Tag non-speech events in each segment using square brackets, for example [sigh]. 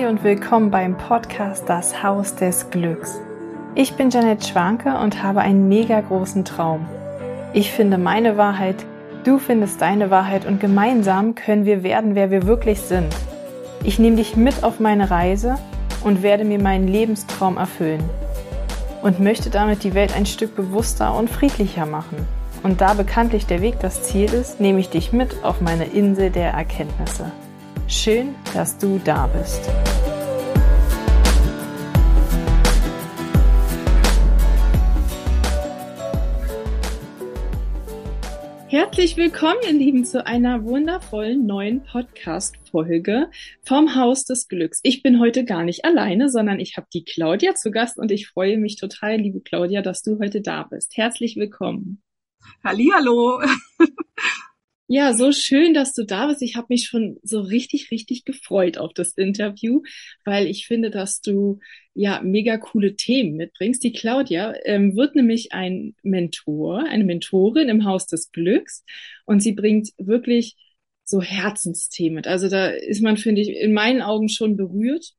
Hi und willkommen beim Podcast Das Haus des Glücks. Ich bin Janet Schwanke und habe einen mega großen Traum. Ich finde meine Wahrheit, du findest deine Wahrheit und gemeinsam können wir werden, wer wir wirklich sind. Ich nehme dich mit auf meine Reise und werde mir meinen Lebenstraum erfüllen. Und möchte damit die Welt ein Stück bewusster und friedlicher machen. Und da bekanntlich der Weg das Ziel ist, nehme ich dich mit auf meine Insel der Erkenntnisse. Schön, dass du da bist. Herzlich willkommen, ihr Lieben, zu einer wundervollen neuen Podcast-Folge vom Haus des Glücks. Ich bin heute gar nicht alleine, sondern ich habe die Claudia zu Gast und ich freue mich total, liebe Claudia, dass du heute da bist. Herzlich willkommen. Hallihallo. Ja, so schön, dass du da bist. Ich habe mich schon so richtig, richtig gefreut auf das Interview, weil ich finde, dass du ja mega coole Themen mitbringst. Die Claudia ähm, wird nämlich ein Mentor, eine Mentorin im Haus des Glücks und sie bringt wirklich so Herzensthemen mit. Also da ist man, finde ich, in meinen Augen schon berührt,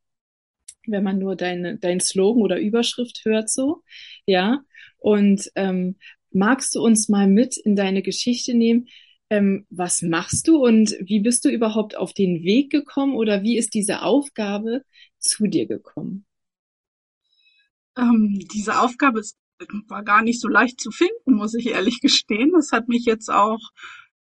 wenn man nur deine, dein Slogan oder Überschrift hört so, ja. Und ähm, magst du uns mal mit in deine Geschichte nehmen? Ähm, was machst du und wie bist du überhaupt auf den Weg gekommen oder wie ist diese Aufgabe zu dir gekommen? Ähm, diese Aufgabe ist, war gar nicht so leicht zu finden, muss ich ehrlich gestehen. Das hat mich jetzt auch,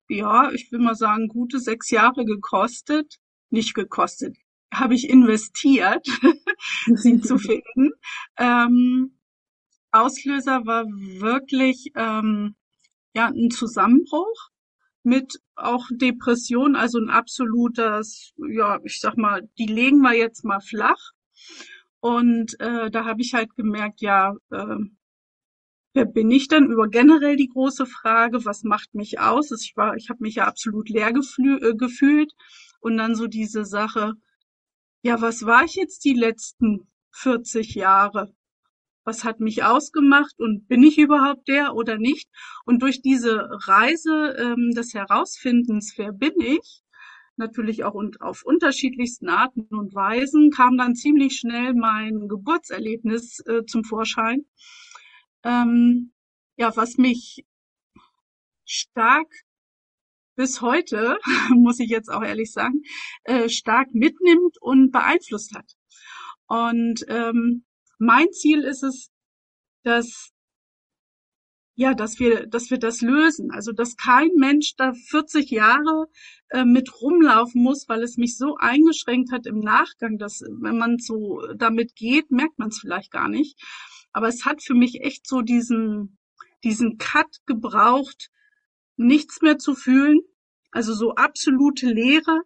ja, ich will mal sagen, gute sechs Jahre gekostet. Nicht gekostet, habe ich investiert, [laughs] sie zu [laughs] finden. Ähm, Auslöser war wirklich ähm, ja ein Zusammenbruch mit auch Depression, also ein absolutes, ja, ich sag mal, die legen wir jetzt mal flach. Und äh, da habe ich halt gemerkt, ja, äh, wer bin ich denn? Über generell die große Frage, was macht mich aus? Ich war, ich habe mich ja absolut leer äh, gefühlt. Und dann so diese Sache, ja, was war ich jetzt die letzten 40 Jahre? Was hat mich ausgemacht und bin ich überhaupt der oder nicht? Und durch diese Reise ähm, des Herausfindens, wer bin ich, natürlich auch und auf unterschiedlichsten Arten und Weisen, kam dann ziemlich schnell mein Geburtserlebnis äh, zum Vorschein. Ähm, ja, was mich stark bis heute, [laughs] muss ich jetzt auch ehrlich sagen, äh, stark mitnimmt und beeinflusst hat. Und ähm, mein Ziel ist es, dass ja, dass wir, dass wir das lösen. Also, dass kein Mensch da 40 Jahre äh, mit rumlaufen muss, weil es mich so eingeschränkt hat im Nachgang, dass wenn man so damit geht, merkt man es vielleicht gar nicht. Aber es hat für mich echt so diesen, diesen Cut gebraucht, nichts mehr zu fühlen. Also so absolute Leere.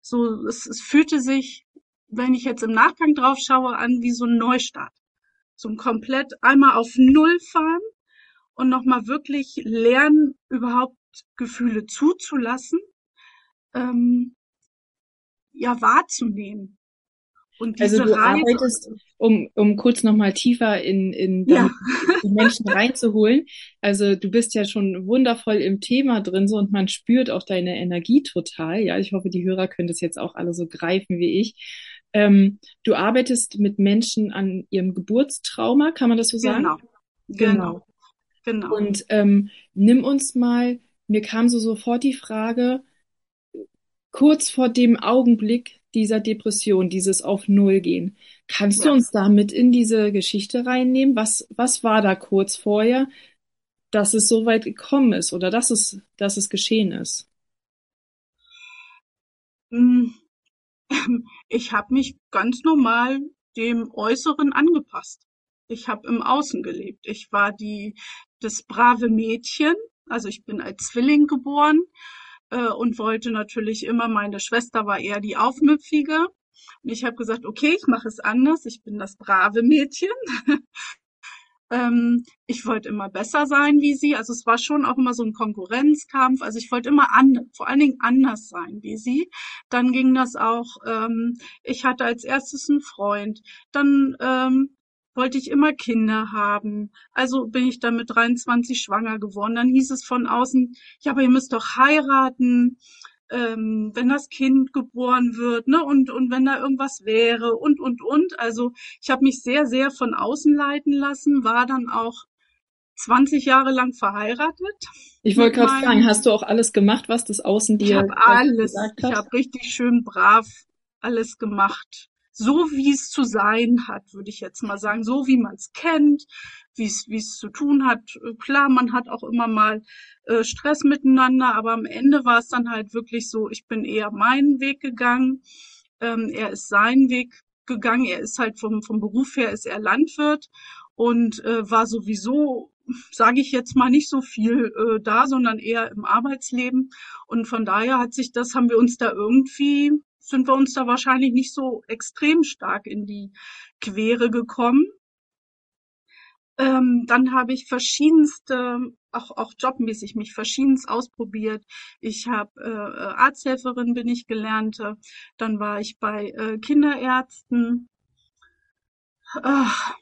So, es, es fühlte sich, wenn ich jetzt im Nachgang drauf schaue, an wie so ein Neustart so ein komplett einmal auf Null fahren und nochmal wirklich lernen, überhaupt Gefühle zuzulassen, ähm, ja, wahrzunehmen. Und also diese also du Reise, arbeitest, um, um kurz nochmal tiefer in, in ja. die Menschen reinzuholen. Also du bist ja schon wundervoll im Thema drin so und man spürt auch deine Energie total. Ja, ich hoffe, die Hörer können das jetzt auch alle so greifen wie ich. Ähm, du arbeitest mit Menschen an ihrem Geburtstrauma, kann man das so sagen? Genau. Genau. genau. Und ähm, nimm uns mal, mir kam so sofort die Frage, kurz vor dem Augenblick dieser Depression, dieses auf Null gehen. Kannst ja. du uns damit in diese Geschichte reinnehmen? Was, was war da kurz vorher, dass es so weit gekommen ist oder dass es, dass es geschehen ist? Hm [laughs] ich habe mich ganz normal dem Äußeren angepasst. Ich habe im Außen gelebt. Ich war die das brave Mädchen, also ich bin als Zwilling geboren äh, und wollte natürlich immer, meine Schwester war eher die Aufmüpfige. Und ich habe gesagt, okay, ich mache es anders. Ich bin das brave Mädchen [laughs] ähm, ich wollte immer besser sein wie sie. Also es war schon auch immer so ein Konkurrenzkampf. Also ich wollte immer an, vor allen Dingen anders sein wie sie. Dann ging das auch, ähm, ich hatte als erstes einen Freund. Dann ähm, wollte ich immer Kinder haben. Also bin ich dann mit 23 schwanger geworden. Dann hieß es von außen, ja, aber ihr müsst doch heiraten. Ähm, wenn das Kind geboren wird, ne, und, und wenn da irgendwas wäre und, und, und. Also ich habe mich sehr, sehr von außen leiten lassen, war dann auch 20 Jahre lang verheiratet. Ich wollte gerade fragen, hast du auch alles gemacht, was das Außen dir ich hab alles, gesagt hat? Ich habe richtig schön brav alles gemacht. So wie es zu sein hat, würde ich jetzt mal sagen. So wie man es kennt, wie es wie es zu tun hat. Klar, man hat auch immer mal äh, Stress miteinander, aber am Ende war es dann halt wirklich so, ich bin eher meinen Weg gegangen. Ähm, er ist seinen Weg gegangen. Er ist halt vom, vom Beruf her ist er Landwirt und äh, war sowieso sage ich jetzt mal, nicht so viel äh, da, sondern eher im Arbeitsleben. Und von daher hat sich das, haben wir uns da irgendwie, sind wir uns da wahrscheinlich nicht so extrem stark in die Quere gekommen. Ähm, dann habe ich verschiedenste, auch, auch jobmäßig mich verschiedenst ausprobiert. Ich habe äh, Arzthelferin bin ich gelernte. Dann war ich bei äh, Kinderärzten. Ach,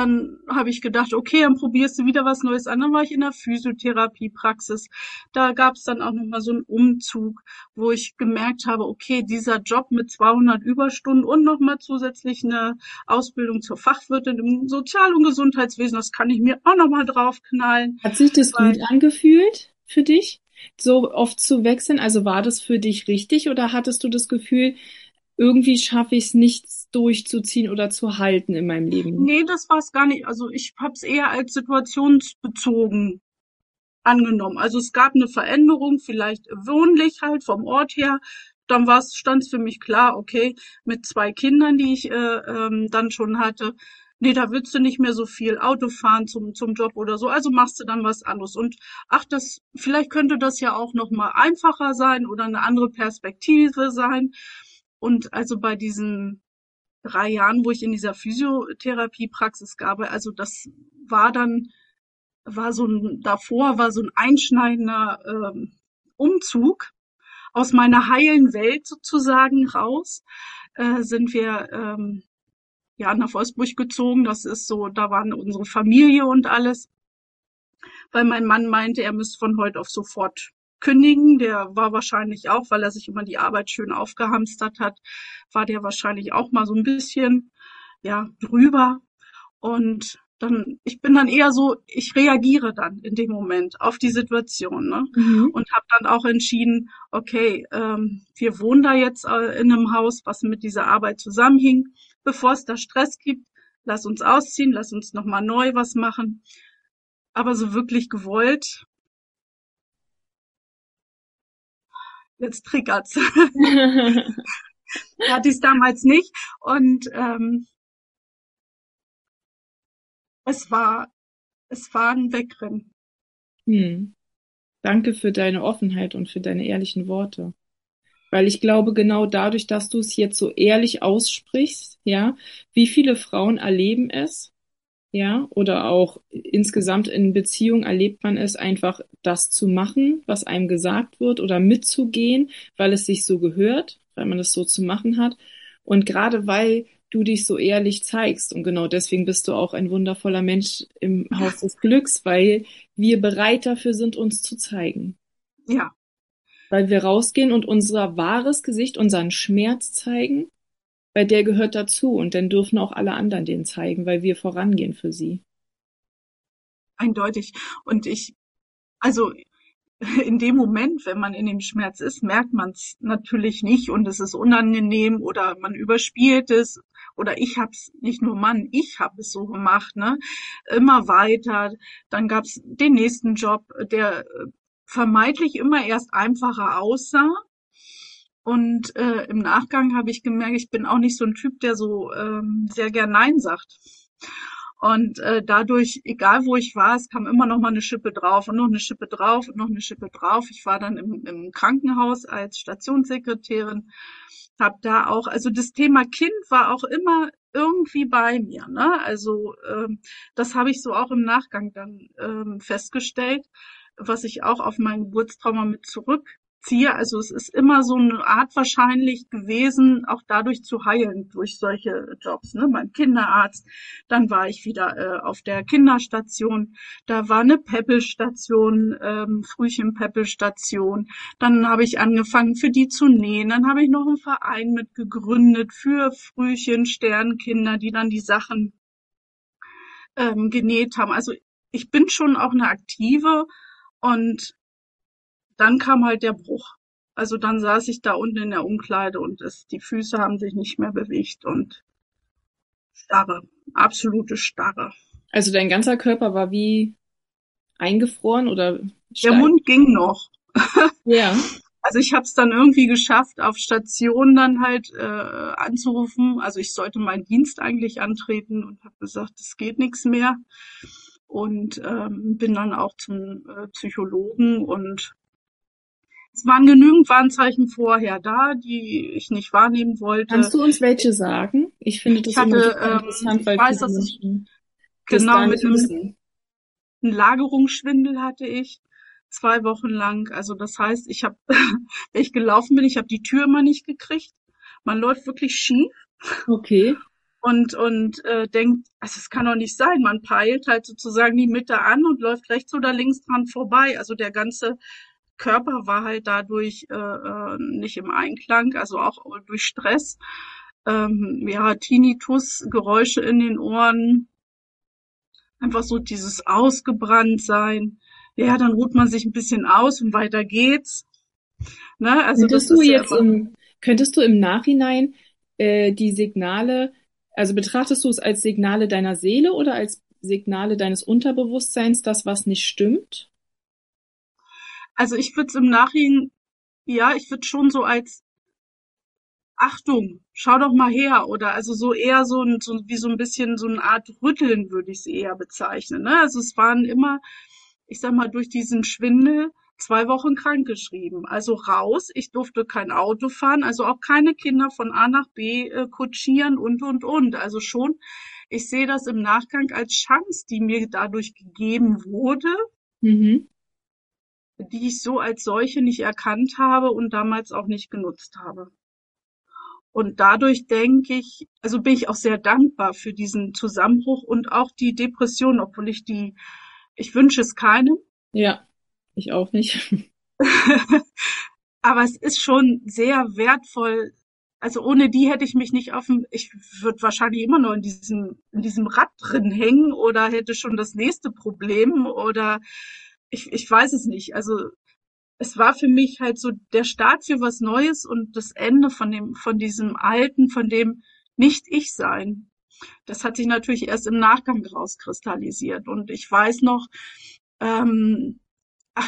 dann habe ich gedacht, okay, dann probierst du wieder was Neues an. Dann war ich in der Physiotherapiepraxis. Da gab es dann auch nochmal so einen Umzug, wo ich gemerkt habe, okay, dieser Job mit 200 Überstunden und nochmal zusätzlich eine Ausbildung zur Fachwirtin im Sozial- und Gesundheitswesen, das kann ich mir auch nochmal draufknallen. Hat sich das gut angefühlt für dich? so oft zu wechseln? Also war das für dich richtig oder hattest du das Gefühl, irgendwie schaffe ich es nicht durchzuziehen oder zu halten in meinem Leben. Nee, das war es gar nicht. Also ich habe es eher als situationsbezogen angenommen. Also es gab eine Veränderung, vielleicht wohnlich halt vom Ort her. Dann stand es für mich klar, okay, mit zwei Kindern, die ich äh, ähm, dann schon hatte, nee, da willst du nicht mehr so viel Auto fahren zum, zum Job oder so, also machst du dann was anderes. Und ach, das, vielleicht könnte das ja auch nochmal einfacher sein oder eine andere Perspektive sein. Und also bei diesen drei Jahren, wo ich in dieser Physiotherapiepraxis gab, also das war dann, war so ein, davor war so ein einschneidender ähm, Umzug aus meiner heilen Welt sozusagen raus, äh, sind wir ähm, ja nach Wolfsburg gezogen. Das ist so, da waren unsere Familie und alles. Weil mein Mann meinte, er müsste von heute auf sofort kündigen. Der war wahrscheinlich auch, weil er sich immer die Arbeit schön aufgehamstert hat, war der wahrscheinlich auch mal so ein bisschen, ja, drüber. Und dann, ich bin dann eher so, ich reagiere dann in dem Moment auf die Situation ne? Mhm. und habe dann auch entschieden, okay, ähm, wir wohnen da jetzt äh, in einem Haus, was mit dieser Arbeit zusammenhing. Bevor es da Stress gibt, lass uns ausziehen, lass uns nochmal neu was machen. Aber so wirklich gewollt jetzt triggert's. [laughs] Hatte ich damals nicht. Und ähm, es war, es war ein Wegrennen. Hm. Danke für deine Offenheit und für deine ehrlichen Worte. Weil ich glaube, genau dadurch, dass du es jetzt so ehrlich aussprichst, ja, wie viele Frauen erleben es, ja, oder auch insgesamt in Beziehung erlebt man es einfach, das zu machen, was einem gesagt wird oder mitzugehen, weil es sich so gehört, weil man es so zu machen hat. Und gerade weil du dich so ehrlich zeigst und genau deswegen bist du auch ein wundervoller Mensch im Haus des Glücks, weil wir bereit dafür sind, uns zu zeigen. Ja. Weil wir rausgehen und unser wahres Gesicht, unseren Schmerz zeigen weil der gehört dazu und dann dürfen auch alle anderen den zeigen, weil wir vorangehen für sie. Eindeutig. Und ich, also in dem Moment, wenn man in dem Schmerz ist, merkt man es natürlich nicht und es ist unangenehm oder man überspielt es oder ich hab's nicht nur Mann, ich habe es so gemacht, ne? Immer weiter. Dann gab's den nächsten Job, der äh, vermeintlich immer erst einfacher aussah und äh, im Nachgang habe ich gemerkt, ich bin auch nicht so ein Typ, der so ähm, sehr gern Nein sagt. Und äh, dadurch, egal wo ich war, es kam immer noch mal eine Schippe drauf und noch eine Schippe drauf und noch eine Schippe drauf. Ich war dann im, im Krankenhaus als Stationssekretärin, habe da auch, also das Thema Kind war auch immer irgendwie bei mir. Ne? Also ähm, das habe ich so auch im Nachgang dann ähm, festgestellt, was ich auch auf mein Geburtstrauma mit zurück ziehe. Also es ist immer so eine Art wahrscheinlich gewesen, auch dadurch zu heilen, durch solche Jobs. Ne? Beim Kinderarzt, dann war ich wieder äh, auf der Kinderstation, da war eine Peppelstation, ähm, Frühchen-Peppelstation. Dann habe ich angefangen, für die zu nähen. Dann habe ich noch einen Verein mit gegründet für Frühchen, Sternkinder, die dann die Sachen ähm, genäht haben. Also ich bin schon auch eine Aktive und dann kam halt der Bruch. Also dann saß ich da unten in der Umkleide und es, die Füße haben sich nicht mehr bewegt und Starre, absolute Starre. Also dein ganzer Körper war wie eingefroren oder steif? Der Mund ging noch. [laughs] Ja. Also ich habe es dann irgendwie geschafft, auf Station dann halt äh, anzurufen. Also ich sollte meinen Dienst eigentlich antreten und habe gesagt, es geht nichts mehr. Und ähm, bin dann auch zum äh, Psychologen und es waren genügend Warnzeichen vorher da, die ich nicht wahrnehmen wollte. Kannst du uns welche sagen? Ich finde das ich hatte, ähm, interessant, weil ich weiß, dass ich genau mit einem, einem Lagerungsschwindel hatte ich zwei Wochen lang. Also das heißt, ich habe, [laughs] wenn ich gelaufen bin, ich habe die Tür immer nicht gekriegt. Man läuft wirklich schief. Okay. Und und äh, denkt, also es kann doch nicht sein. Man peilt halt sozusagen die Mitte an und läuft rechts oder links dran vorbei. Also der ganze Körper war halt dadurch äh, äh, nicht im Einklang, also auch durch Stress. Ähm, ja, Tinnitus, Geräusche in den Ohren, einfach so dieses Ausgebranntsein. Ja, dann ruht man sich ein bisschen aus und weiter geht's. Ne? Also könntest du jetzt im, könntest du im Nachhinein äh, die Signale, also betrachtest du es als Signale deiner Seele oder als Signale deines Unterbewusstseins, das was nicht stimmt? Also ich würde es im Nachhinein, ja, ich würde schon so als Achtung, schau doch mal her oder also so eher so, ein, so wie so ein bisschen so eine Art Rütteln würde ich es eher bezeichnen. Ne? Also es waren immer, ich sag mal, durch diesen Schwindel zwei Wochen krankgeschrieben. Also raus, ich durfte kein Auto fahren, also auch keine Kinder von A nach B äh, kutschieren und und und. Also schon, ich sehe das im Nachgang als Chance, die mir dadurch gegeben wurde. Mhm die ich so als solche nicht erkannt habe und damals auch nicht genutzt habe. Und dadurch denke ich, also bin ich auch sehr dankbar für diesen Zusammenbruch und auch die Depression, obwohl ich die, ich wünsche es keinem. Ja, ich auch nicht. [laughs] Aber es ist schon sehr wertvoll. Also ohne die hätte ich mich nicht auf dem, ich würde wahrscheinlich immer noch in diesem, in diesem Rad drin hängen oder hätte schon das nächste Problem oder ich, ich weiß es nicht. Also es war für mich halt so der Start für was Neues und das Ende von dem, von diesem Alten, von dem Nicht-Ich-Sein. Das hat sich natürlich erst im Nachgang rauskristallisiert. Und ich weiß noch, ähm,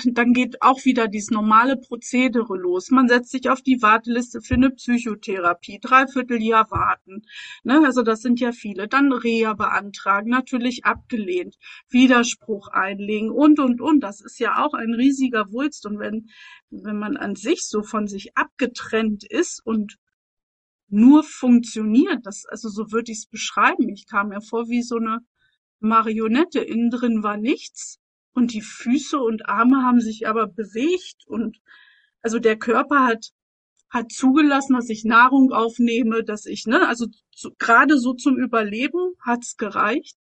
dann geht auch wieder dieses normale Prozedere los. Man setzt sich auf die Warteliste für eine Psychotherapie, dreiviertel Jahr warten. Ne? Also das sind ja viele. Dann Reha beantragen, natürlich abgelehnt, Widerspruch einlegen und, und, und. Das ist ja auch ein riesiger Wulst. Und wenn, wenn man an sich so von sich abgetrennt ist und nur funktioniert, das, also so würde ich es beschreiben. Ich kam mir vor wie so eine Marionette. Innen drin war nichts und die Füße und Arme haben sich aber bewegt und also der Körper hat hat zugelassen, dass ich Nahrung aufnehme, dass ich, ne, also zu, gerade so zum Überleben hat's gereicht.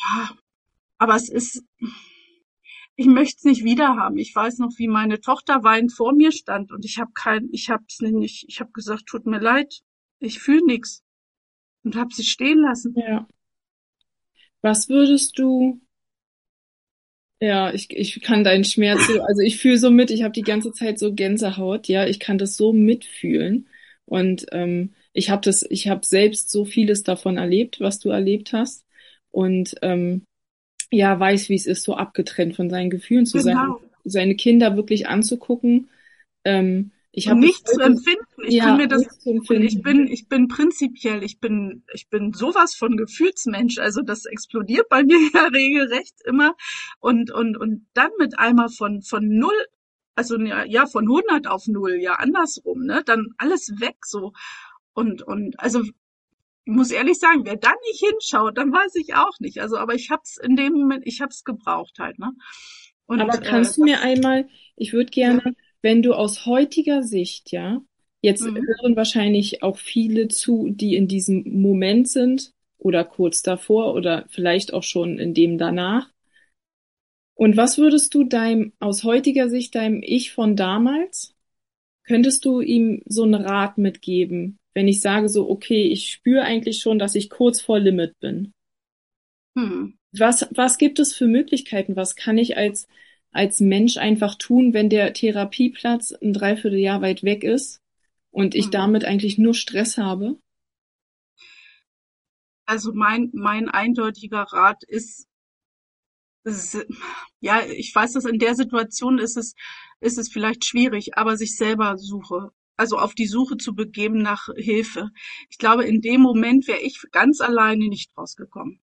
Ja, aber es ist, ich möchte es nicht wieder haben. Ich weiß noch, wie meine Tochter weinend vor mir stand und ich habe kein, ich habe es nicht, ich habe gesagt, tut mir leid, ich fühle nichts und habe sie stehen lassen. Ja. Was würdest du ja, ich, ich kann deinen Schmerz so, also ich fühle so mit, ich habe die ganze Zeit so Gänsehaut, ja, ich kann das so mitfühlen. Und ähm, ich habe das, ich habe selbst so vieles davon erlebt, was du erlebt hast. Und ähm, ja, weiß, wie es ist, so abgetrennt von seinen Gefühlen zu genau. sein, seine Kinder wirklich anzugucken. Ähm, ich habe nichts zu empfinden. Ich ja, kann mir das, ich bin, ich bin prinzipiell, ich bin, ich bin sowas von Gefühlsmensch. Also das explodiert bei [laughs] mir ja regelrecht immer. Und, und, und dann mit einmal von, von null, also ja, von 100 auf null, ja, andersrum, ne, dann alles weg, so. Und, und, also, ich muss ehrlich sagen, wer da nicht hinschaut, dann weiß ich auch nicht. Also, aber ich hab's in dem Moment, ich hab's gebraucht halt, ne. Und, Aber kannst äh, du mir einmal, ich würde gerne, ja. Wenn du aus heutiger Sicht, ja, jetzt mhm. hören wahrscheinlich auch viele zu, die in diesem Moment sind oder kurz davor oder vielleicht auch schon in dem danach. Und was würdest du deinem, aus heutiger Sicht, deinem Ich von damals, könntest du ihm so einen Rat mitgeben, wenn ich sage so, okay, ich spüre eigentlich schon, dass ich kurz vor Limit bin? Hm. Was, was gibt es für Möglichkeiten? Was kann ich als, als Mensch einfach tun, wenn der Therapieplatz ein Dreivierteljahr weit weg ist und ich hm. damit eigentlich nur Stress habe? Also mein, mein eindeutiger Rat ist, ist, ja, ich weiß, dass in der Situation ist es, ist es vielleicht schwierig, aber sich selber suche, also auf die Suche zu begeben nach Hilfe. Ich glaube, in dem Moment wäre ich ganz alleine nicht rausgekommen.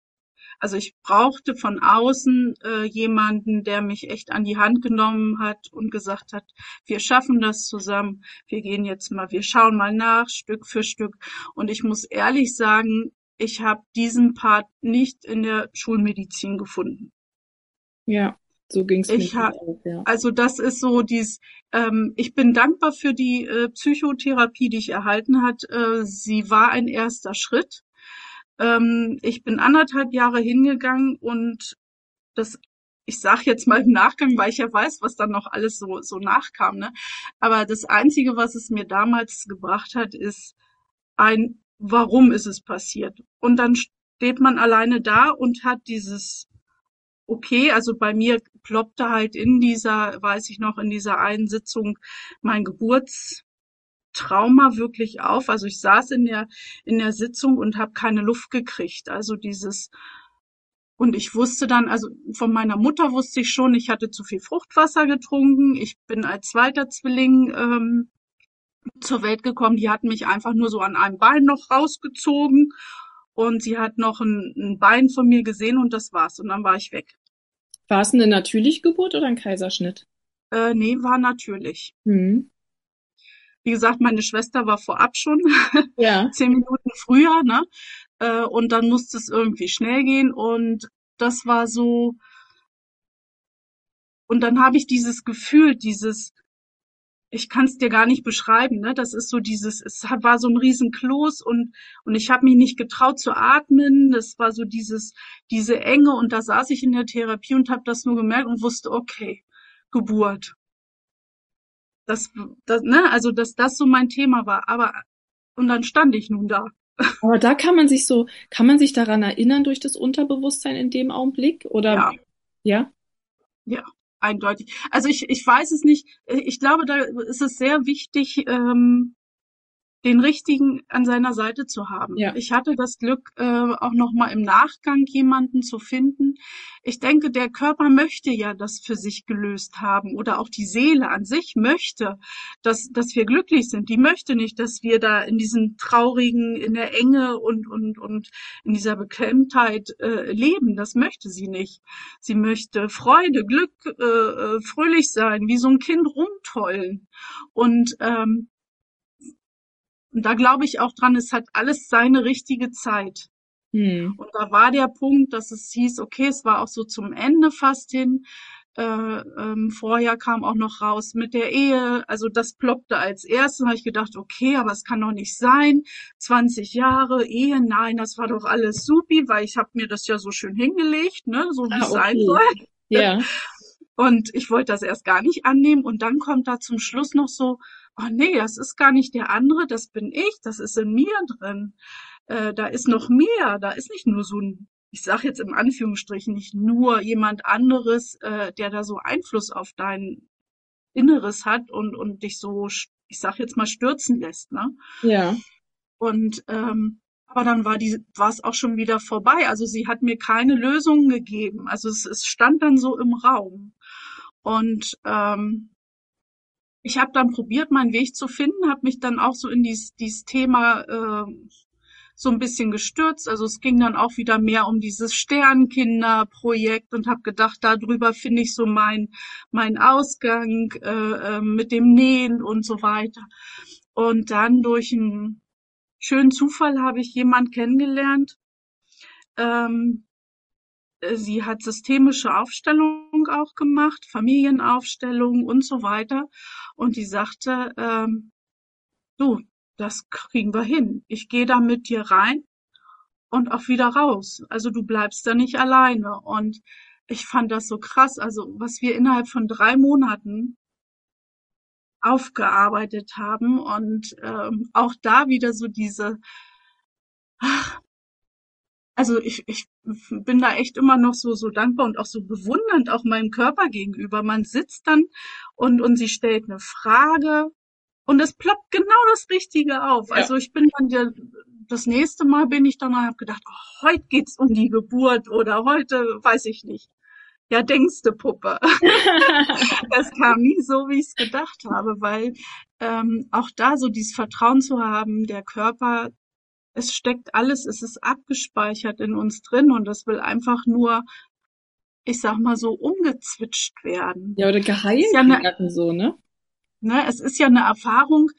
Also ich brauchte von außen äh, jemanden, der mich echt an die Hand genommen hat und gesagt hat, wir schaffen das zusammen, wir gehen jetzt mal, wir schauen mal nach, Stück für Stück. Und ich muss ehrlich sagen, ich habe diesen Part nicht in der Schulmedizin gefunden. Ja, so ging's ich mir auch, ja. Also das ist so dies, ähm, ich bin dankbar für die äh, Psychotherapie, die ich erhalten hat. Äh, sie war ein erster Schritt. Ähm, ich bin anderthalb Jahre hingegangen und das ich sage jetzt mal im Nachgang, weil ich ja weiß, was dann noch alles so, so nachkam. Ne? Aber das Einzige, was es mir damals gebracht hat, ist ein, warum ist es passiert? Und dann steht man alleine da und hat dieses okay. Also bei mir ploppte halt in dieser, weiß ich noch, in dieser einen Sitzung mein Geburtstrauma wirklich auf. Also ich saß in der in der Sitzung und habe keine Luft gekriegt. Also dieses und ich wusste dann, also von meiner Mutter wusste ich schon, ich hatte zu viel Fruchtwasser getrunken. Ich bin als zweiter Zwilling ähm, zur Welt gekommen. Die hatten mich einfach nur so an einem Bein noch rausgezogen und sie hat noch ein, ein Bein von mir gesehen und das war's. Und dann war ich weg. War es eine natürliche Geburt oder ein Kaiserschnitt? Äh, nee, war natürlich. Mhm. Wie gesagt, meine Schwester war vorab schon [laughs] ja. zehn Minuten früher, ne? Äh, und dann musste es irgendwie schnell gehen und das war so. Und dann habe ich dieses Gefühl, dieses, ich kann es dir gar nicht beschreiben, ne? Das ist so dieses, es war so ein Riesenkloß und und ich habe mich nicht getraut zu atmen. Das war so dieses diese Enge und da saß ich in der Therapie und habe das nur gemerkt und wusste, okay, Geburt. Das, das ne, also dass das so mein Thema war, aber und dann stand ich nun da. [laughs] Aber da kann man sich so, kann man sich daran erinnern durch das Unterbewusstsein in dem Augenblick oder ja? Ja. ja eindeutig. Also ich, ich weiß es nicht. Ich glaube, da ist es sehr wichtig, ähm, den richtigen an seiner Seite zu haben. Ja. Ich hatte das Glück, äh, auch noch mal im Nachgang jemanden zu finden. Ich denke, der Körper möchte ja das für sich gelöst haben oder auch die Seele an sich möchte, dass dass wir glücklich sind. Die möchte nicht, dass wir da in diesem traurigen, in der Enge und und und in dieser Beklemmtheit äh, leben. Das möchte sie nicht. Sie möchte Freude, Glück, äh, äh fröhlich sein, wie so ein Kind rumtollen. Und ähm, und da glaube ich auch dran, es hat alles seine richtige Zeit. Hm. Und da war der Punkt, dass es hieß, okay, es war auch so zum Ende fast hin. Äh, ähm, vorher kam auch noch raus mit der Ehe, also das ploppte als erstes, habe ich gedacht, okay, aber es kann doch nicht sein, 20 Jahre Ehe, nein, das war doch alles supi, weil ich habe mir das ja so schön hingelegt, ne, so wie ah, es okay. sein soll. Ja. Und ich wollte das erst gar nicht annehmen und dann kommt da zum Schluss noch so, oh nee, das ist gar nicht der andere, das bin ich, das ist in mir drin. Äh, da ist noch mehr, da ist nicht nur so ein, ich sage jetzt im Anführungsstrichen, nicht nur jemand anderes, äh, der da so Einfluss auf dein Inneres hat und, und dich so, ich sag jetzt mal, stürzen lässt. Ne? Ja. Und ähm, aber dann war die, war es auch schon wieder vorbei. Also sie hat mir keine Lösungen gegeben. Also es, es stand dann so im Raum. Und ähm, ich habe dann probiert, meinen Weg zu finden, habe mich dann auch so in dieses, dieses Thema äh, so ein bisschen gestürzt. Also es ging dann auch wieder mehr um dieses Sternkinderprojekt und habe gedacht, darüber finde ich so mein mein Ausgang äh, äh, mit dem Nähen und so weiter. Und dann durch einen schönen Zufall habe ich jemand kennengelernt. Ähm, sie hat systemische Aufstellung auch gemacht, Familienaufstellung und so weiter. Und die sagte, ähm, du, das kriegen wir hin. Ich gehe da mit dir rein und auch wieder raus. Also du bleibst da nicht alleine. Und ich fand das so krass. Also was wir innerhalb von drei Monaten aufgearbeitet haben und ähm, auch da wieder so diese, also ich, ich bin da echt immer noch so, so dankbar und auch so bewundernd auch meinem Körper gegenüber. Man sitzt dann und, und sie stellt eine Frage und es ploppt genau das Richtige auf. Ja. Also ich bin dann ja, das nächste Mal bin ich dann und habe gedacht, oh, heute geht's um die Geburt oder heute weiß ich nicht. Ja, denkste Puppe. [laughs] das kam nie so, wie ich es gedacht habe, weil ähm, auch da so dieses Vertrauen zu haben, der Körper, es steckt alles, es ist abgespeichert in uns drin und das will einfach nur, ich sag mal so, umgezwitscht werden. Ja, oder geheilt ja werden so, ne? Ne, es ist ja eine Erfahrung,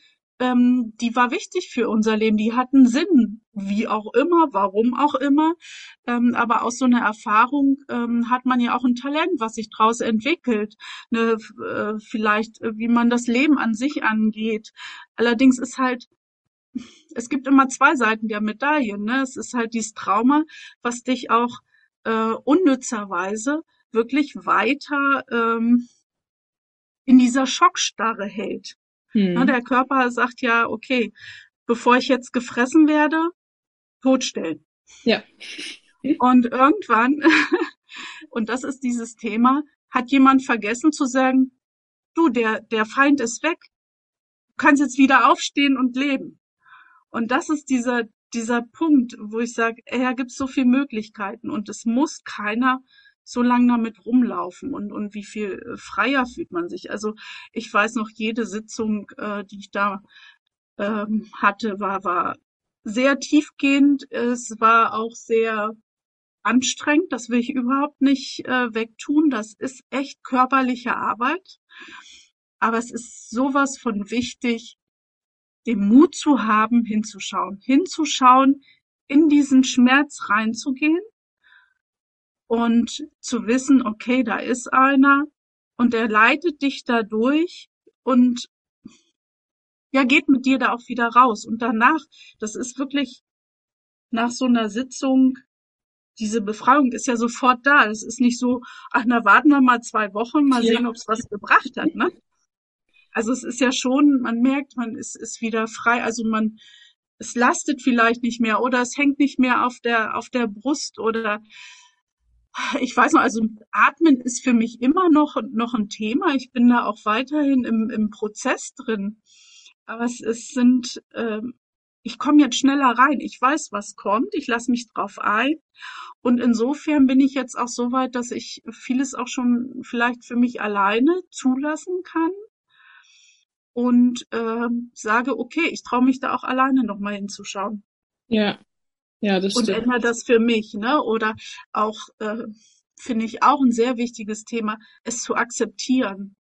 ähm, die war wichtig für unser Leben. Die hatten Sinn, wie auch immer, warum auch immer. Ähm, aber aus so einer Erfahrung ähm, hat man ja auch ein Talent, was sich daraus entwickelt. Ne, äh, vielleicht, äh, wie man das Leben an sich angeht. Allerdings ist halt es gibt immer zwei Seiten der Medaille. Ne? Es ist halt dieses Trauma, was dich auch äh, unnützerweise wirklich weiter ähm, in dieser Schockstarre hält. Hm. Na, der Körper sagt ja, okay, bevor ich jetzt gefressen werde, totstellen. Ja. Und irgendwann, [laughs] und das ist dieses Thema, hat jemand vergessen zu sagen, du, der, der Feind ist weg. Du kannst jetzt wieder aufstehen und leben. Und das ist dieser, dieser Punkt, wo ich sage, ja, gibt so viele Möglichkeiten und es muss keiner so lange damit rumlaufen und, und wie viel äh, freier fühlt man sich. Also ich weiß noch, jede Sitzung, äh, die ich da ähm, hatte, war, war sehr tiefgehend. Es war auch sehr anstrengend. Das will ich überhaupt nicht äh, wegtun. Das ist echt körperliche Arbeit. Aber es ist sowas von wichtig, den Mut zu haben, hinzuschauen, hinzuschauen, in diesen Schmerz reinzugehen und zu wissen, okay, da ist einer und der leitet dich da durch und ja, geht mit dir da auch wieder raus. Und danach, das ist wirklich nach so einer Sitzung, diese Befreiung ist ja sofort da. Es ist nicht so, ach, na, warten wir mal zwei Wochen, mal ja. sehen, ob es was gebracht hat, ne? Also es ist ja schon, man merkt, man ist, ist wieder frei. Also man, es lastet vielleicht nicht mehr oder es hängt nicht mehr auf der, auf der Brust oder ich weiß noch, also Atmen ist für mich immer noch, noch ein Thema. Ich bin da auch weiterhin im, im Prozess drin. Aber es, es sind, äh, ich komme jetzt schneller rein. Ich weiß, was kommt. Ich lasse mich drauf ein. Und insofern bin ich jetzt auch so weit, dass ich vieles auch schon vielleicht für mich alleine zulassen kann und äh, sage, okay, ich traue mich da auch alleine nochmal hinzuschauen. Ja, ja, das und stimmt. Und ändere das für mich, ne? Oder auch äh, finde ich auch ein sehr wichtiges Thema, es zu akzeptieren,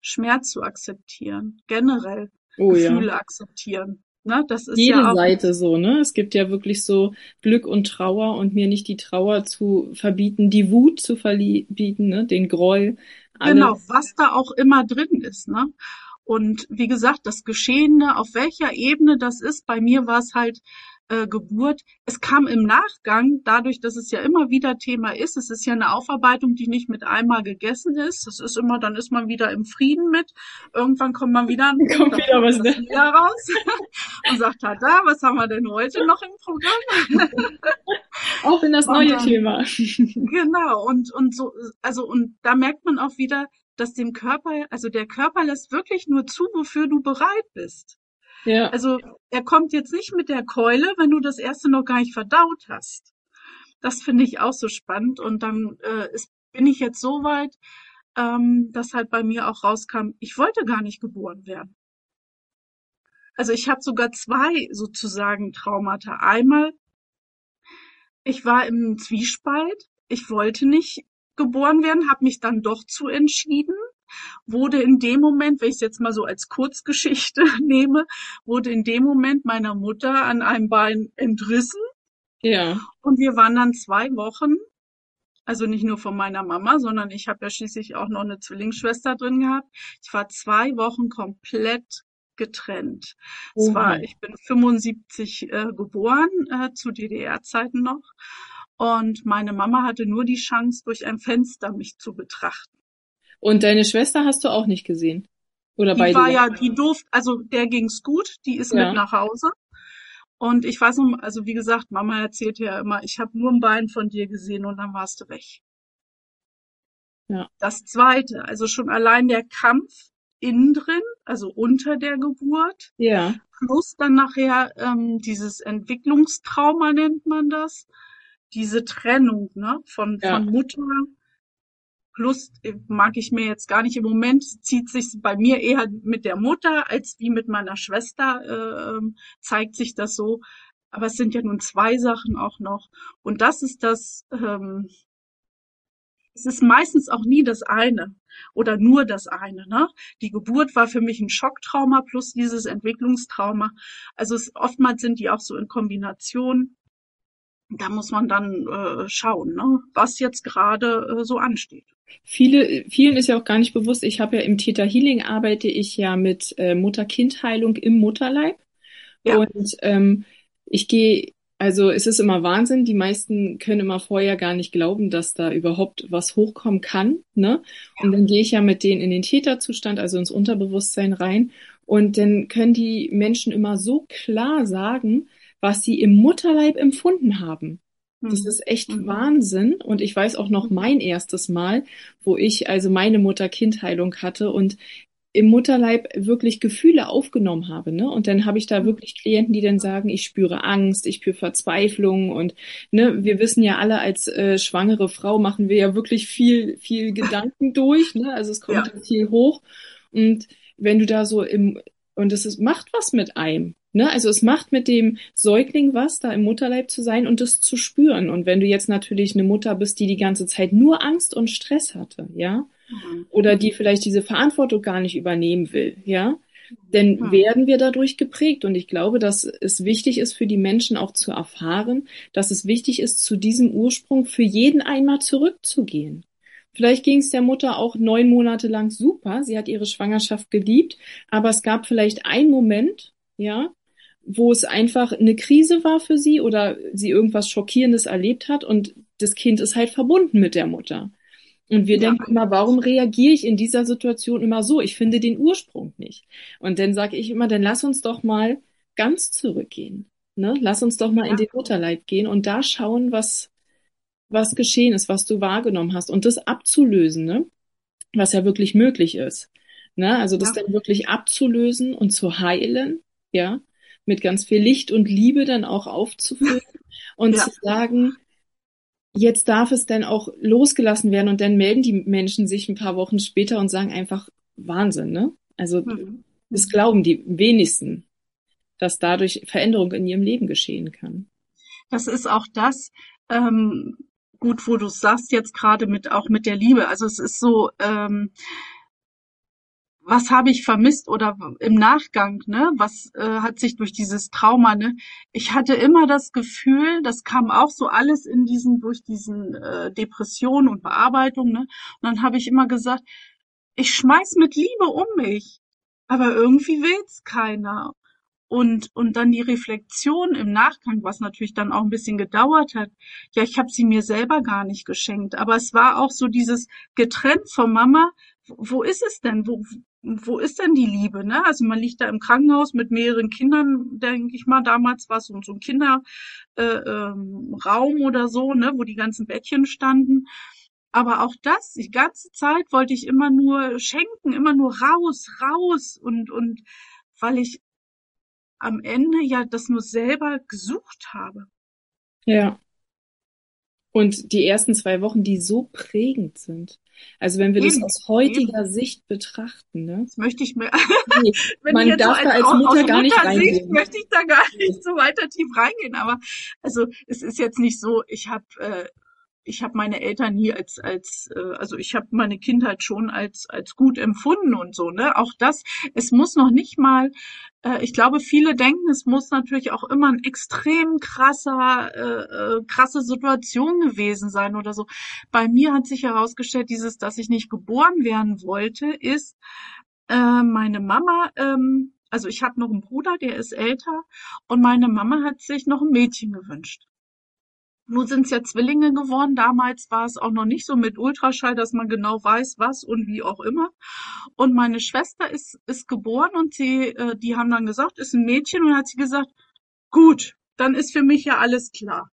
Schmerz zu akzeptieren, generell oh, Gefühle ja. akzeptieren. Ne? Das ist Jede ja auch, Seite so, ne? Es gibt ja wirklich so Glück und Trauer und mir nicht die Trauer zu verbieten, die Wut zu verbieten, ne? Den Groll. Alles. Genau, was da auch immer drin ist, ne? Und wie gesagt, das Geschehene, auf welcher Ebene das ist, bei mir war es halt äh, Geburt. Es kam im Nachgang, dadurch, dass es ja immer wieder Thema ist. Es ist ja eine Aufarbeitung, die nicht mit einmal gegessen ist. Das ist immer, dann ist man wieder im Frieden mit. Irgendwann kommt man wieder, [laughs] kommt wieder was das wieder raus [laughs] und sagt, da, was haben wir denn heute noch im Programm? [laughs] Auch in das neue dann, Thema. genau. Und, und so, also, und da merkt man auch wieder, dass dem Körper, also der Körper lässt wirklich nur zu, wofür du bereit bist. Ja. Also er kommt jetzt nicht mit der Keule, wenn du das erste noch gar nicht verdaut hast. Das finde ich auch so spannend. Und dann äh, ist, bin ich jetzt so weit, ähm, dass halt bei mir auch rauskam, ich wollte gar nicht geboren werden. Also ich habe sogar zwei sozusagen Traumata. Einmal, ich war im Zwiespalt. Ich wollte nicht geboren werden, habe mich dann doch zu entschieden, wurde in dem Moment, wenn ich es jetzt mal so als Kurzgeschichte [laughs] nehme, wurde in dem Moment meiner Mutter an einem Bein entrissen. Ja. Und wir waren dann zwei Wochen Also nicht nur von meiner Mama, sondern ich habe ja schließlich auch noch eine Zwillingsschwester drin gehabt. Ich war zwei Wochen komplett getrennt. Es Oha. war, ich bin 75 äh, geboren, äh, zu DDR-Zeiten noch. Und meine Mama hatte nur die Chance, durch ein Fenster mich zu betrachten. Und deine Schwester hast du auch nicht gesehen? Oder Die beide? war ja, die durfte, also der ging's gut, die ist Ja. mit nach Hause. Und ich weiß noch, also wie gesagt, Mama erzählt ja immer, ich habe nur ein Bein von dir gesehen und dann warst du weg. Ja. Das zweite, also schon allein der Kampf innen drin, also unter der Geburt, Ja, plus dann nachher ähm, dieses Entwicklungstrauma nennt man das, diese Trennung ne, von, Ja. von Mutter. Plus äh, mag ich mir jetzt gar nicht im Moment, zieht sich bei mir eher mit der Mutter als wie mit meiner Schwester, äh, zeigt sich das so. Aber es sind ja nun zwei Sachen auch noch. Und das ist das, ähm, es ist meistens auch nie das eine oder nur das eine. Ne? Die Geburt war für mich ein Schocktrauma plus dieses Entwicklungstrauma. Also es, oftmals sind die auch so in Kombination. Da muss man dann äh, schauen, ne? was jetzt gerade äh, so ansteht. viele, vielen ist ja auch gar nicht bewusst, ich habe ja im Theta Healing arbeite ich ja mit äh, Mutter-Kind-Heilung im Mutterleib. Ja. Und ähm, ich gehe, also es ist immer Wahnsinn, die meisten können immer vorher gar nicht glauben, dass da überhaupt was hochkommen kann, ne? Und dann gehe ich ja mit denen in den Täterzustand, also ins Unterbewusstsein rein. Und dann können die Menschen immer so klar sagen, was sie im Mutterleib empfunden haben. Das Hm. ist echt Mhm. Wahnsinn. Und ich weiß auch noch mein erstes Mal, wo ich also meine Mutter-Kind-Heilung hatte und im Mutterleib wirklich Gefühle aufgenommen habe, ne? Und dann habe ich da wirklich Klienten, die dann sagen, ich spüre Angst, ich spüre Verzweiflung und ne, wir wissen ja alle, als äh, schwangere Frau machen wir ja wirklich viel, viel [laughs] Gedanken durch, ne? Also es kommt Ja. viel hoch. Und wenn du da so im, und es ist, macht was mit einem. Ne? Also es macht mit dem Säugling was, da im Mutterleib zu sein und das zu spüren. Und wenn du jetzt natürlich eine Mutter bist, die die ganze Zeit nur Angst und Stress hatte, ja, Mhm. oder die vielleicht diese Verantwortung gar nicht übernehmen will, ja, dann Mhm. werden wir dadurch geprägt. Und ich glaube, dass es wichtig ist für die Menschen auch zu erfahren, dass es wichtig ist, zu diesem Ursprung für jeden einmal zurückzugehen. Vielleicht ging es der Mutter auch neun Monate lang super. Sie hat ihre Schwangerschaft geliebt, aber es gab vielleicht einen Moment, ja, wo es einfach eine Krise war für sie oder sie irgendwas Schockierendes erlebt hat und das Kind ist halt verbunden mit der Mutter. Und wir Ja. denken immer, warum reagiere ich in dieser Situation immer so? Ich finde den Ursprung nicht. Und dann sage ich immer, dann lass uns doch mal ganz zurückgehen. Ne? Lass uns doch mal in Ja. den Mutterleib gehen und da schauen, was, was geschehen ist, was du wahrgenommen hast. Und das abzulösen, ne? was ja wirklich möglich ist. Ne? Also das Ja. dann wirklich abzulösen und zu heilen, ja, mit ganz viel Licht und Liebe dann auch aufzufüllen [laughs] und Ja. zu sagen, jetzt darf es dann auch losgelassen werden und dann melden die Menschen sich ein paar Wochen später und sagen einfach Wahnsinn, ne? Also Mhm. das glauben die wenigsten, dass dadurch Veränderung in ihrem Leben geschehen kann. Das ist auch das, ähm, gut, wo du sagst jetzt gerade mit auch mit der Liebe. Also es ist so, ähm, was habe ich vermisst oder im Nachgang, ne? Was äh, hat sich durch dieses Trauma, ne? Ich hatte immer das Gefühl, das kam auch so alles in diesen durch diesen äh, Depression und Bearbeitung, ne? Und dann habe ich immer gesagt, ich schmeiß mit Liebe um mich, aber irgendwie will's keiner. Und, und dann die Reflexion im Nachgang, was natürlich dann auch ein bisschen gedauert hat. Ja, ich habe sie mir selber gar nicht geschenkt. Aber es war auch so dieses getrennt von Mama. Wo ist es denn? Wo, wo ist denn die Liebe? Ne? Also man liegt da im Krankenhaus mit mehreren Kindern, denke ich mal. Damals war es so, ein Kinderraum äh, ähm, oder so, ne, wo die ganzen Bettchen standen. Aber auch das, die ganze Zeit wollte ich immer nur schenken, immer nur raus, raus und und weil ich am Ende ja das nur selber gesucht habe. Ja. Und die ersten zwei Wochen, die so prägend sind. Also wenn wir das Eben, aus heutiger Sicht betrachten, ne? Das möchte ich mir, [laughs] Nee, [laughs] man jetzt so darf da als aus, Mutter aus gar nicht reingehen. möchte ich da gar nicht so weiter tief reingehen. Aber also es ist jetzt nicht so, ich habe äh, ich habe meine Eltern nie als als äh, also ich habe meine Kindheit schon als als gut empfunden und so ne? Auch das es muss noch nicht mal äh, ich glaube viele denken es muss natürlich auch immer ein extrem krasser äh, äh, krasse Situation gewesen sein oder so. Bei mir hat sich herausgestellt dieses dass ich nicht geboren werden wollte ist äh, meine Mama ähm, also ich habe noch einen Bruder der ist älter und meine Mama hat sich noch ein Mädchen gewünscht nun sind es ja Zwillinge geworden. Damals war es auch noch nicht so mit Ultraschall, dass man genau weiß, was und wie auch immer. Und meine Schwester ist, ist geboren und sie, äh, die haben dann gesagt, ist ein Mädchen und hat sie gesagt, gut, dann ist für mich ja alles klar.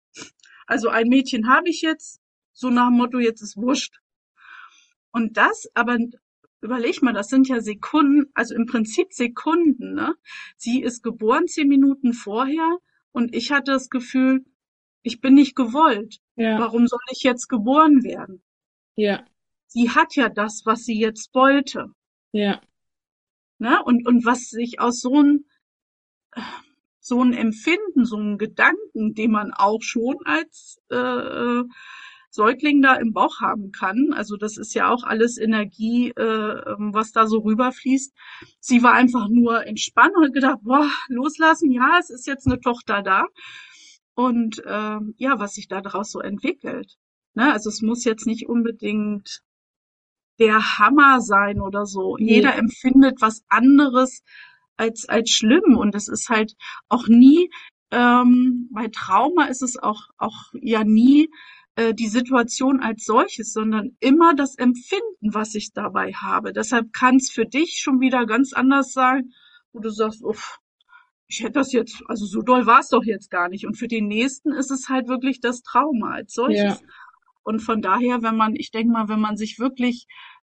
Also ein Mädchen habe ich jetzt, so nach dem Motto, jetzt ist wurscht. Und das, aber überleg mal, das sind ja Sekunden, also im Prinzip Sekunden, ne? Sie ist geboren zehn Minuten vorher und ich hatte das Gefühl, ich bin nicht gewollt. Ja. Warum soll ich jetzt geboren werden? Ja. Sie hat ja das, was sie jetzt wollte. Ja. Ne? Und, und was sich aus so ein, so ein Empfinden, so ein Gedanken, den man auch schon als äh, äh, Säugling da im Bauch haben kann. Also das ist ja auch alles Energie, äh, ähm, was da so rüberfließt. Sie war einfach nur entspannt und gedacht, boah, loslassen, ja, es ist jetzt eine Tochter da und ähm, ja, was sich daraus so entwickelt. Ne? Also es muss jetzt nicht unbedingt der Hammer sein oder so. Nee. Jeder empfindet was anderes als als schlimm und es ist halt auch nie ähm, bei Trauma ist es auch auch ja nie äh, die Situation als solches, sondern immer das Empfinden, was ich dabei habe. Deshalb kann es für dich schon wieder ganz anders sein, wo du sagst, uff, ich hätte das jetzt, also so doll war es doch jetzt gar nicht. Und für den nächsten ist es halt wirklich das Trauma als solches. Ja. Und von daher, wenn man, ich denke mal, wenn man sich wirklich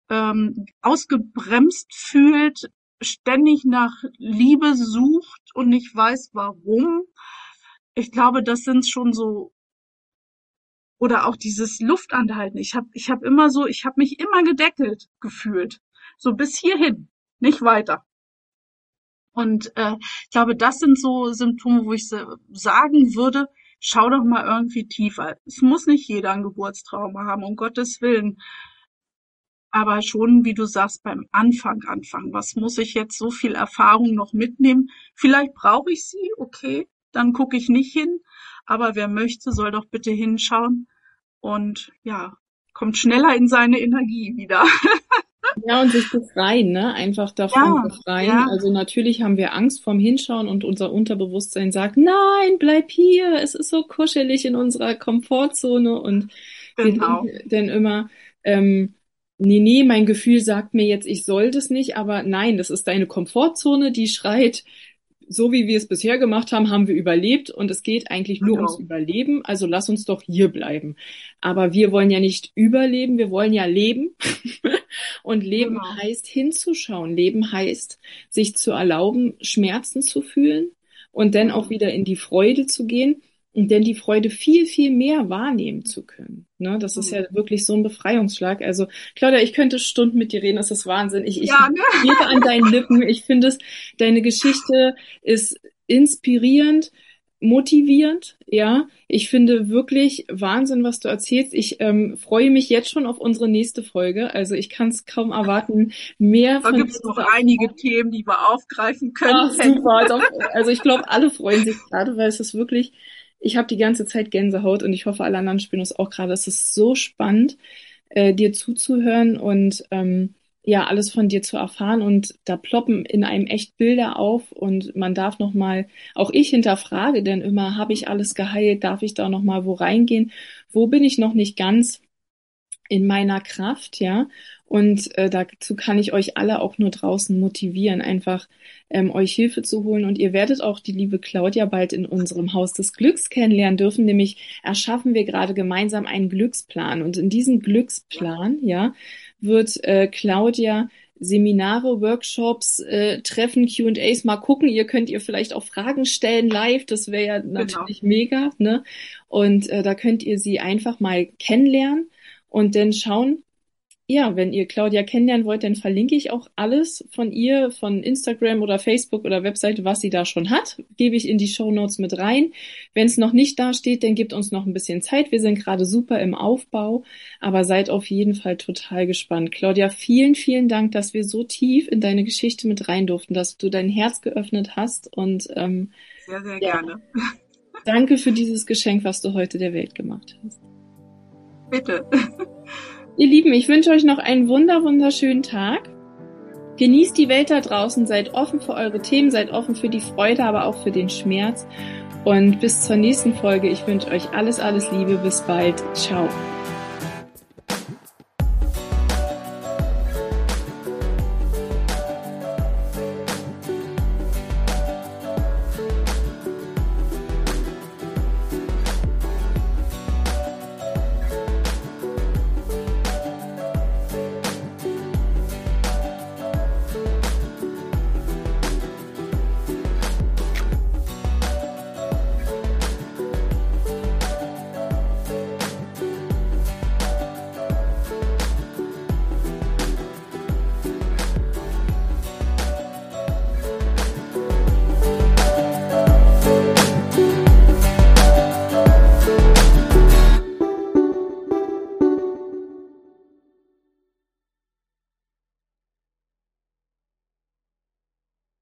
ähm, ausgebremst fühlt, ständig nach Liebe sucht und nicht weiß warum, ich glaube, das sind schon so oder auch dieses Luftanhalten. Ich habe ich hab immer so, ich habe mich immer gedeckelt gefühlt, so bis hierhin, nicht weiter. Und äh, ich glaube, das sind so Symptome, wo ich sagen würde, schau doch mal irgendwie tiefer. Es muss nicht jeder ein Geburtstrauma haben, um Gottes Willen. Aber schon, wie du sagst, beim Anfang anfangen. Was muss ich jetzt so viel Erfahrung noch mitnehmen? Vielleicht brauche ich sie, okay, dann gucke ich nicht hin. Aber wer möchte, soll doch bitte hinschauen und ja, kommt schneller in seine Energie wieder. [laughs] Ja, und sich befreien, ne? Einfach davon ja, befreien. Ja. Also natürlich haben wir Angst vorm Hinschauen und unser Unterbewusstsein sagt, nein, bleib hier, es ist so kuschelig in unserer Komfortzone und genau. wir denken dann immer, ähm, nee, nee, mein Gefühl sagt mir jetzt, ich soll das nicht, aber nein, das ist deine Komfortzone, die schreit, so wie wir es bisher gemacht haben, haben wir überlebt und es geht eigentlich nur genau. ums Überleben. Also lass uns doch hier bleiben. Aber wir wollen ja nicht überleben, wir wollen ja leben. [laughs] und Leben genau. heißt hinzuschauen. Leben heißt, sich zu erlauben, Schmerzen zu fühlen und dann auch wieder in die Freude zu gehen und dann die Freude viel, viel mehr wahrnehmen zu können. Ne? Das ist ja mhm. wirklich so ein Befreiungsschlag. Also, Claudia, ich könnte Stunden mit dir reden, das ist Wahnsinn. Ich, ich ja, ne? [laughs] lebe an deinen Lippen. Ich finde es, deine Geschichte ist inspirierend, motivierend, ja. Ich finde wirklich Wahnsinn, was du erzählst. Ich ähm, freue mich jetzt schon auf unsere nächste Folge. Also ich kann es kaum erwarten, mehr da von. Da gibt es noch einige Themen, die wir aufgreifen können. Ach, super. Also ich glaube, alle freuen sich gerade, weil es ist wirklich ich habe die ganze Zeit Gänsehaut und ich hoffe, alle anderen spielen es auch gerade. Es ist so spannend, äh, dir zuzuhören und ähm, ja, alles von dir zu erfahren. Und da ploppen in einem echt Bilder auf und man darf nochmal, auch ich hinterfrage denn immer, habe ich alles geheilt, darf ich da nochmal wo reingehen, wo bin ich noch nicht ganz in meiner Kraft, ja, und äh, dazu kann ich euch alle auch nur draußen motivieren, einfach ähm, euch Hilfe zu holen. Und ihr werdet auch die liebe Claudia bald in unserem Haus des Glücks kennenlernen dürfen. Nämlich erschaffen wir gerade gemeinsam einen Glücksplan. Und in diesem Glücksplan, ja, wird äh, Claudia Seminare, Workshops, äh, Treffen, Q&As mal gucken. Ihr könnt ihr vielleicht auch Fragen stellen live. Das wäre ja genau. natürlich genau. mega. Ne? Und äh, da könnt ihr sie einfach mal kennenlernen und dann schauen, ja, wenn ihr Claudia kennenlernen wollt, dann verlinke ich auch alles von ihr, von Instagram oder Facebook oder Webseite, was sie da schon hat, gebe ich in die Show Notes mit rein. Wenn es noch nicht da steht, dann gibt uns noch ein bisschen Zeit. Wir sind gerade super im Aufbau, aber seid auf jeden Fall total gespannt. Claudia, vielen, vielen Dank, dass wir so tief in deine Geschichte mit rein durften, dass du dein Herz geöffnet hast und ähm, sehr, sehr ja, gerne. Danke für dieses Geschenk, was du heute der Welt gemacht hast. Bitte. Ihr Lieben, ich wünsche euch noch einen wunder, wunderschönen Tag. Genießt die Welt da draußen, seid offen für eure Themen, seid offen für die Freude, aber auch für den Schmerz. Und bis zur nächsten Folge. Ich wünsche euch alles, alles Liebe. Bis bald. Ciao.